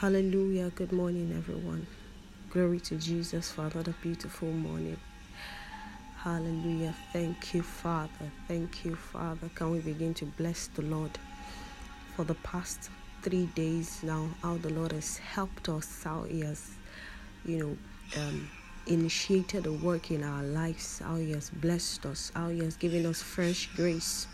Hallelujah. Good morning, everyone. Glory to Jesus for another beautiful morning. Hallelujah. Thank you, Father. Thank you, Father. Can we begin to bless the Lord for the past three days now? How the Lord has helped us, how He has, you know, um, initiated a work in our lives, how He has blessed us, how He has given us fresh grace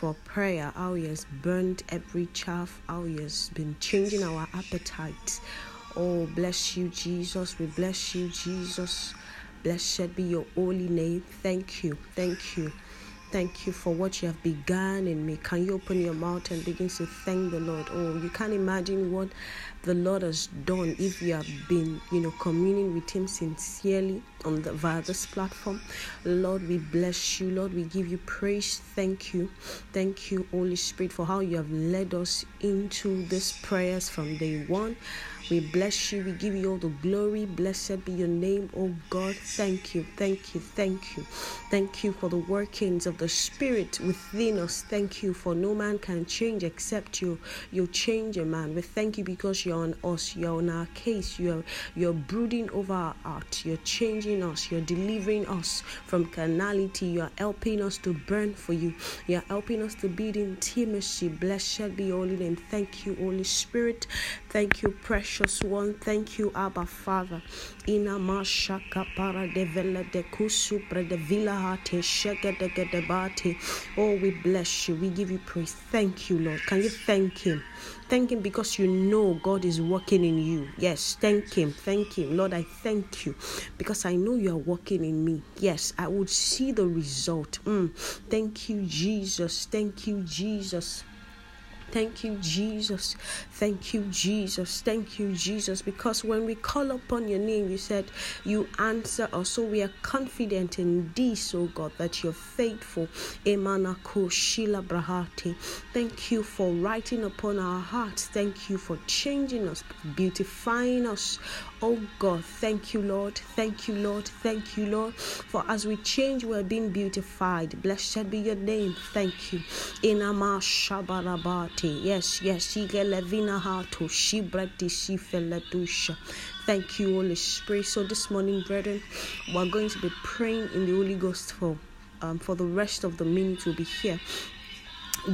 for prayer, how He has burned every chaff, how He has been changing our appetite. Oh, bless you, Jesus. We bless you, Jesus. Blessed be your holy name. Thank you. Thank you. Thank you for what you have begun in me. Can you open your mouth and begin to thank the Lord? Oh, you can't imagine what the Lord has done if you have been, you know, communing with Him sincerely on the via this platform. Lord, we bless you. Lord, we give you praise. Thank you. Thank you, Holy Spirit, for how you have led us into these prayers from day one. We bless you. We give you all the glory. Blessed be your name, oh God. Thank you. Thank you. Thank you. Thank you for the workings of the Spirit within us. Thank you for no man can change except you. You change a man. We thank you because you're on us. You're on our case. You're you're brooding over our heart. You're changing us. You're delivering us from carnality. You're helping us to burn for you. You're helping us to build intimacy. Blessed be your holy name. Thank you, Holy Spirit. Thank you, precious one. Thank you, Abba Father. Ina mashaka para de vela de kusu pre de villa hate sheke de de. Oh, we bless you. We give you praise. Thank you, Lord. Can you thank Him? Thank Him because you know God is working in you. Yes, thank Him. Thank Him. Lord, I thank you because I know you are working in me. Yes, I would see the result. Mm. Thank you, Jesus. Thank you, Jesus. Thank you, Jesus. Thank you, Jesus. Thank you, Jesus. Because when we call upon your name, you said you answer us. So we are confident in this, oh God, that you're faithful. Thank you for writing upon our hearts. Thank you for changing us, beautifying us. Oh God, thank you, Lord. Thank you, Lord. Thank you, Lord. For as we change, we're being beautified. Blessed be your name. Thank you. Inama Shabarabati. Yes, yes. Thank you, Holy Spirit. So this morning, brethren, we're going to be praying in the Holy Ghost for um, for the rest of the minute we'll be here.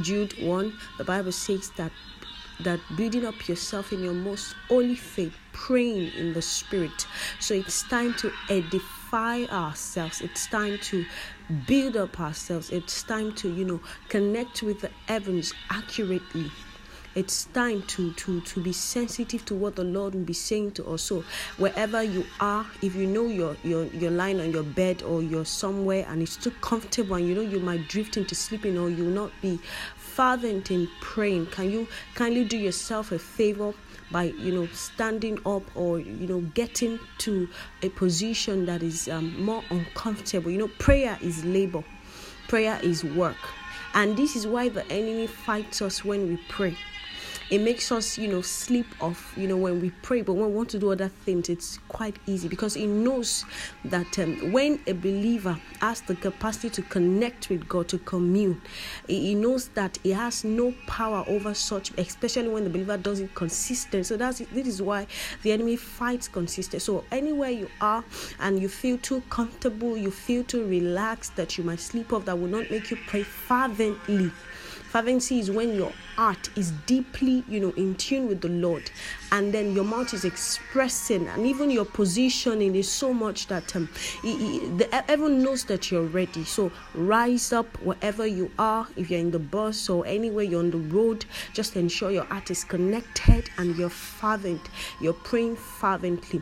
Jude 1, the Bible says that that building up yourself in your most holy faith, praying in the spirit. So it's time to edify ourselves. It's time to build up ourselves. It's time to, you know, connect with the heavens accurately it's time to to to be sensitive to what the lord will be saying to us so wherever you are if you know you're you're, you're lying on your bed or you're somewhere and it's too comfortable and you know you might drift into sleeping or you'll not be fervent in praying can you kindly do yourself a favor by you know standing up or you know getting to a position that is um, more uncomfortable? You know prayer is labor. Prayer is work. And this is why the enemy fights us when we pray it makes us you know sleep off you know when we pray but when we want to do other things it's quite easy because it knows that um, when a believer has the capacity to connect with god to commune he knows that he has no power over such especially when the believer does it consistent. So that's this is why the enemy fights consistent. So anywhere you are and you feel too comfortable you feel too relaxed that you might sleep off that will not make you pray fervently fervency is when your heart is deeply you know in tune with the lord and then your mouth is expressing and even your positioning is so much that um he, he, the, everyone knows that you're ready. So rise up wherever you are. If you're in the bus or anywhere you're on the road just ensure your heart is connected and you're fervent. You're praying fervently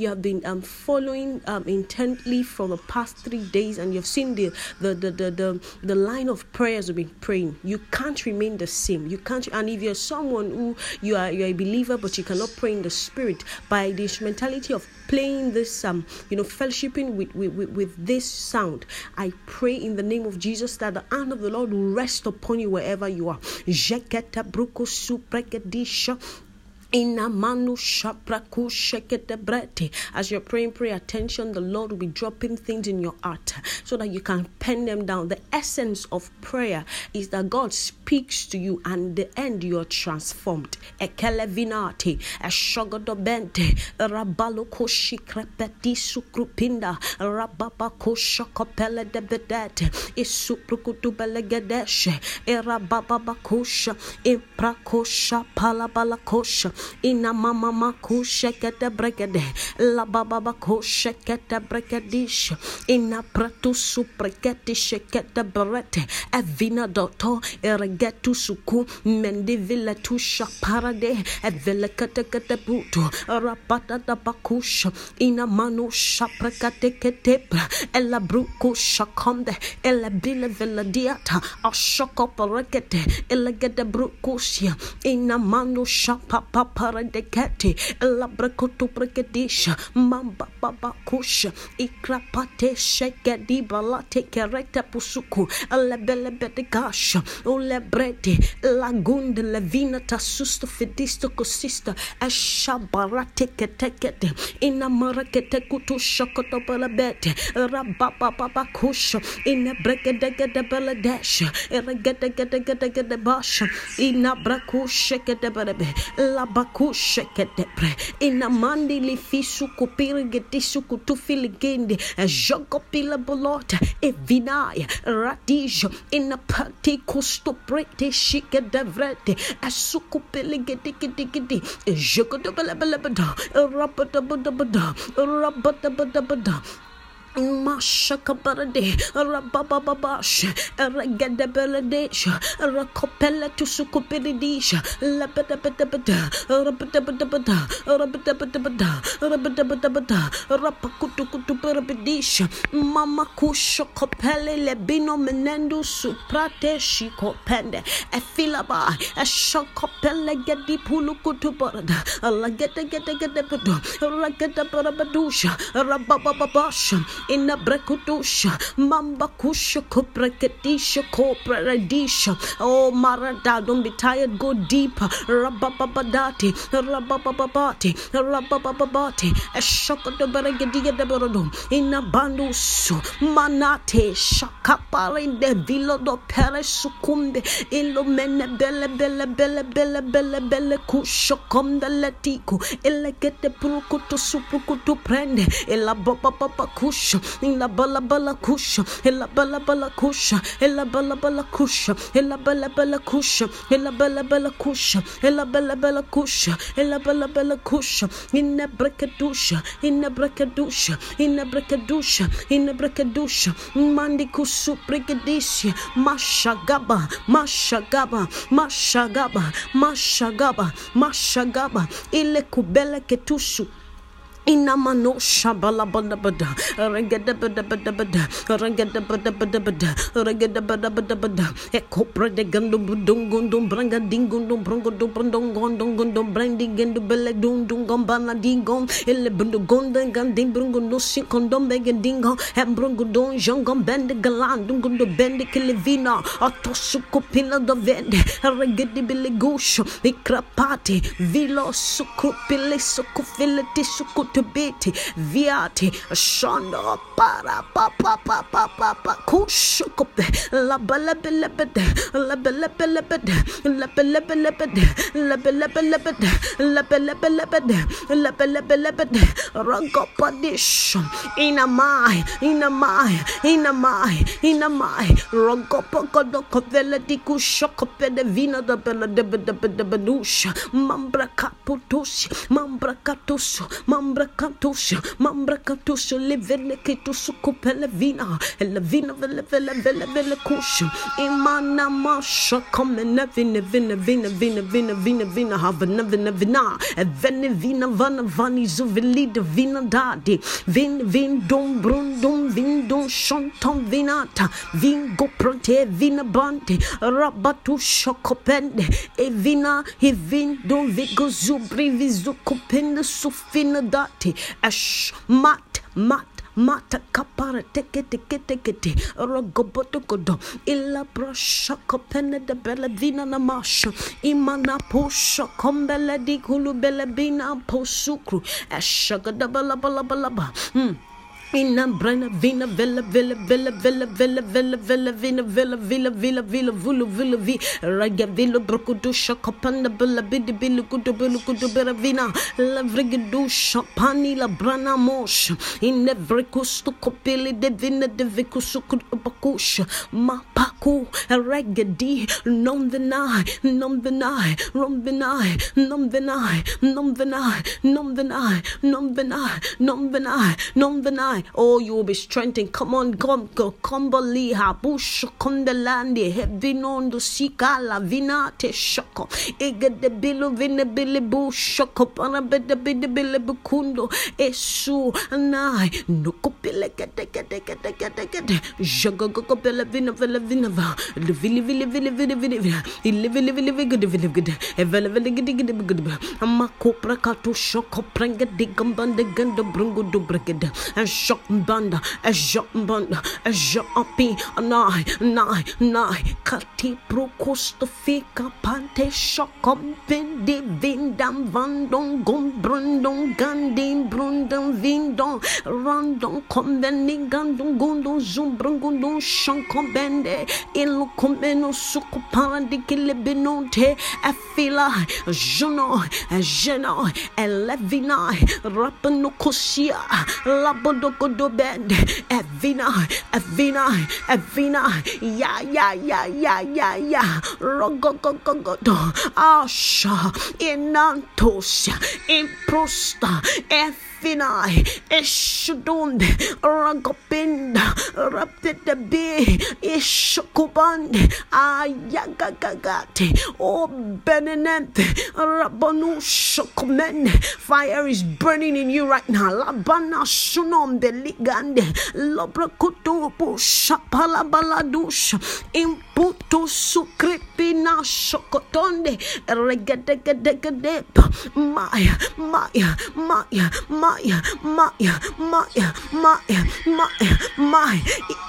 you have been um, following um, intently for the past three days and you've seen the the, the the the the line of prayers we've been praying you can't remain the same. You can't and if you're someone who you are you're a believer but you cannot pray in the spirit by the instrumentality of playing this um you know fellowshipping with with, with this sound i pray in the name of jesus that the hand of the lord will rest upon you wherever you are Brete. As you're praying, pray attention. The Lord will be dropping things in your heart so that you can pen them down. The essence of prayer is that God speaks to you, and the end you are transformed. Ekelevinati, sukrupinda, rababa kosha kopele de bedete, isuprukutu belegedeshe, erababa kosha, imprakosha palabala kosha ina mama makusha kete brekede. La baba bakusha kete brekedish ina pratu supreketi shekete brete. Evina doto eregetu suku. Mendi vile tusha parade evile kete kete puto rapata da bakusha ina manu shaprekate kete ela brukusha komde ela bile vile diata. Ashoko parekete ela gede brukusia ina manu shapapa paradekete labrakoto prekedisha mamba baba kusha ikrapate shekedi balate kerete pusuku lebele bedegasha ulebrete lagunde levina tasusto fidisto kosista ashabarate ketekete ina marakete kutu shokoto balabete rababa baba kusha ina brekedegede beledesha eregedegedegede basha ina brakusha kete belebe labakushekedebre inamandi lifisu kupirigetisu kutufiligende eh, jogopila bolota. Evinaya radijo. Inapati kustoprete shikedevrete asukupiligedigidigidi eh, eh, jogodobelebelebeda rabadabadabada rabadabadabada Mashakabarade, Rabababash, Regadabeladesh, Rakopella to Sukupidisha, Labadabadabada, Rabadabadabada, Rabadabadabada, Rabadabadabada, Rapakutukutu Parabidisha, Mama Kusha Copelle, Lebino Menendo Suprate Shikopende, Efilaba, a Shakopelle Gedi Pulukutu Barada, Lageta Geta Geta Padu, Ragata Parabadusha, Rabababasha ina brekudusha mamba kusha kopreketisha kopreradisha oh marada don't be tired go deeper. Rabababadati rababababati rababababati. Eshokodo beregediya deberodum ina bandusu manate shakaparinde vilodo pere sukumbe ilo mene bele bele bele bele bele bele kusha kombe letiku. Elegete prukutu supukutu prende. Ela baba baba kusha ila bala bala kusha ila bala bala kusha ila bala bala kusha ila bala bala kusha ila bala bala kusha ila bala bala kusha ila bala bala kusha inna brekadusha inna brekadusha inna brekadusha inna brekadusha mandi kusu brekadisha mashagaba mashagaba mashagaba mashagaba mashagaba ile kubele ketusu Inamano shabala bada bada regada bada bada bada regada bada bada bada regada bada bada bada ekopra de gando budung gundum branga dingundum brongo do brondong gondong gondom brandi gendu bele dum dum gombana dingom ele bundu gonda gandim brungo no si kondom bege dingo em brungo don jongom bende galan galandum gundo bende kelevina atosu kopila do vende regadi bele gusho ikrapati vilo suku pile suku suku kutubiti viati shondo para pa pa pa pa pa pa kushukupe la bala bala bada la bala bala bada la bala bala bada la bala bala bada la bala bala bada la bala bala bada ragopadish inamai inamai inamai inamai rogopokodo kovela diku shokopede vina da bela de de de benusha mambra kaputusi mambra katusu mambra mambra katusu livele kitusu kupele vina ele vina vele vele vele vele kusha imana masha come nevina vina vina vina vina vina vina have nevina vina. Evene vina vana vani zuvelida vina dadi. Vin vin dum brun dum vin dum shantam vinata. Vin go prote vina bante. Rabatu shokopende. Evina hivin dum vigo zubri vizu kopende sufina dati ash mat mat mata kapara teke teke teke te rogoboto godo illa brasha kopene de na masha imana posha kombele di kulu bele bina posukru ashaga da bala bala bala ba hmm. Hmm Ina brana vina villa villa villa villa villa villa villa vina villa villa villa villa villa villa vi. Raga villa brokudu shakapanda billa bidi bili kudu bili kudu bira vina. La vrigidu shapani la brana mosh. In every kustu kopili de vina de vikusu kudu bakush. Ma paku regadi nom the nai nom the nai rom the nai nom the nai nom the nai nom the nai nom the nai nom the nai nom the nai Oh, you will be strengthened. Come on, come, go, kumbali ha bush kundelandi hebinondo sikala vinate shoko. Ega de bilu vina bili bu shoko pana bede bede bile bukundo esu nai nuko pile kete kete kete kete kete jaga gogo pile vina vile vina va vili vili vili vili vili vili ili vili vili vili gede vili gede e vili gede gede gede amma kopra katu shoko prenga digambande ganda brungu du bregede and Ejombanda, Ejombanda, Ejompi, Nai, Nai, Nai, Kati Prokosta Fika Pante Shokom Vindi Vindam Vandong Gum Brundong Gandin Brundam Vindong Randong Kombeni Gandong Gundong Zumbrungundong Shankom Bende. Ilukomeno Sukupandi Kilibinonte Afila Juno Jeno Elevinai Rapanukosia Labodo kodo bende evina evina evina ya ya ya ya ya ya. Rogogogogodo. Asha inantosia improsta finai eshudund ragopind raptetabi ishokuband ayagagagate o benenent rabonushokmen fire is burning in you right now. Labana sunom deligande lobrakutubu shapalabaladush in shapalabaladusha imputo sukripina shokotonde regadegadegadepa maya maya maya maya maya maya maya maya maya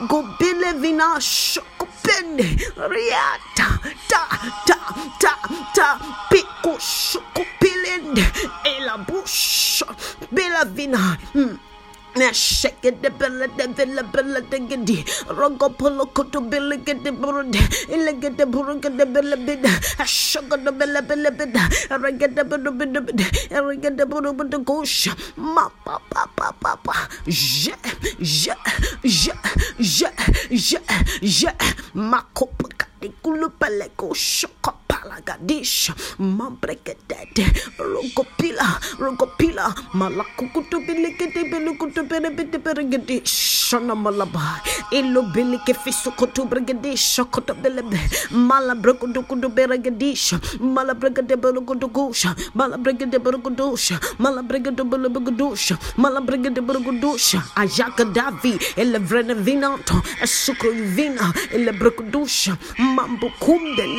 gobile vina shokopende riata ta ta ta ta. Pico shokopilende vina mm. Na shake it the bella de villa Je, je, je, je, ma coupe, caticule, pelleco, chocolat palagadish mambrekete rokopila rokopila malakukutu bilikete belukutu berebete beregadish shana malaba ilo bilike fisukutu bregadish koto belebe malabrokutu kutu beregadish malabrekete belukutu kusha malabrekete berukudusha malabrekete belubugudusha malabrekete berukudusha ele elevrene vinanto esukro vina elebrekudusha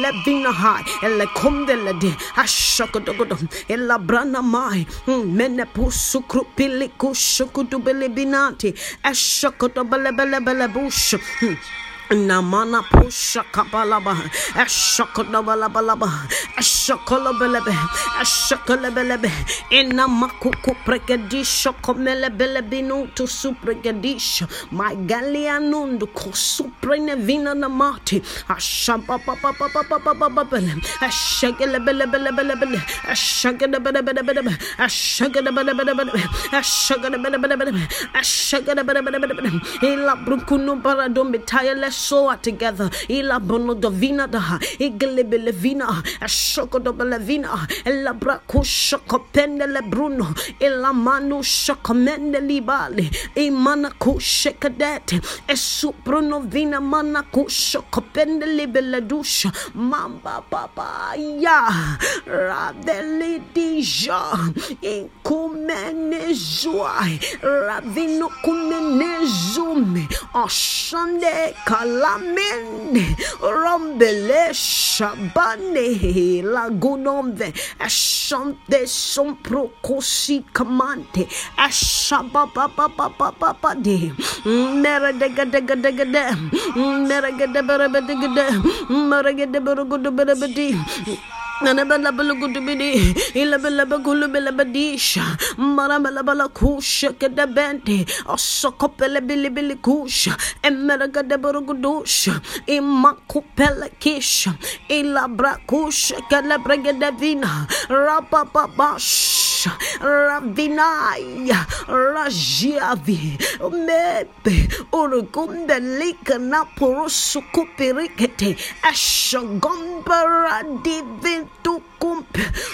le vina hai ele kumbe le de ashakodogodo ela brana mai mene pusukru pili kushukudu bele bele bush Namana pusha kapalaba, ashakolabalaba, ashakolabelebe, ashakolabelebe, inamakuku pregedisha komelebelebinu to supregedisha, my galianundu kosuprene vina namati, ashabababababababababele, ashagelebelebelebele, ashagelebelebelebele, ashagelebelebelebele, ashagelebelebelebele, ashagelebelebelebele, ila brukuno soar together. Ila bono dovina da, igelebe levina, ashoko dobe levina, ela braku shoko pendele bruno, ila manu shoko mende libali, imana ku shekadete, esu bruno vina mana ku shoko pendele beledusha, mamba baba ya, radeli dija, inkumene zuai, ravino kumene zume, oshande Balamende Rombele Shabane Lagunombe Ashante Sompro Kosi Kamante Ashababababababade Meredegadegadegade Meregadeberebedegade Meregadeberegodebede Nanabalabulugudubidi, Ilabilabagulubilabadisha, Maramalabalakusha, Kadabente, Osokopelabilibilikusha, Emeragadaburugudusha, Imakupelakisha, Ilabrakusha, Kalabragadavina, Rapapabash. Rosh, Rabinai, Rajiavi, Mebe, Urugundelika Napurusukupi Rikete, Ashagomba Radivitu tukum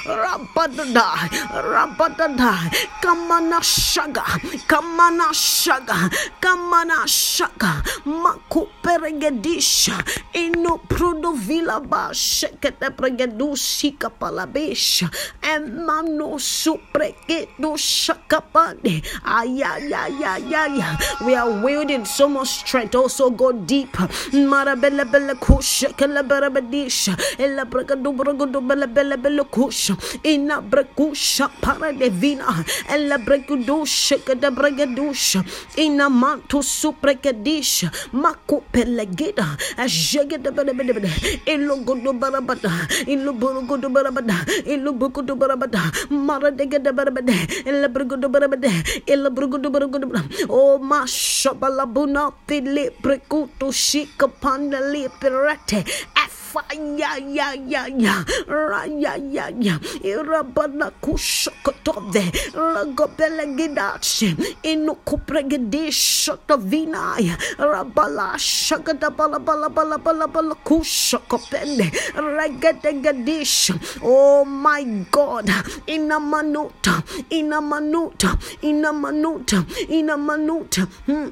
rabadada rabadada. Kamana shaga kamana shaga kamana shaga. Makuperegedisha ino prudo vila ba shekete pregedusi kapalabesha emano supregedo shakapande ayayayayaya we are wielding so much strength also go deep. Marabella bella kushekele berabedisha ela bregadu bregadu bella bella Barabelukusha, Ina Brakusha, Paradevina, Ella Brekudusha, Kadabregadusha, Ina Mantu Suprekadisha, Mako Pelegida, Ajagada Barabada, Ilogodo Barabada, Iloburugodo Barabada, Ilobukudo Barabada, Maradegada Barabada, Ella Brugodo Barabada, Ella Brugodo Barabada, Oh Mashabalabuna, Pili Brekutu Shikapanda Lipirate, Fire, yeah, yeah, yeah, yeah, ya ya ya irabana kushakotove lagobele gidache inukupregedish tovinaya rabala shagada bala bala bala bala bala oh my god. Inamanuta inamanuta inamanuta inamanuta. Hmm.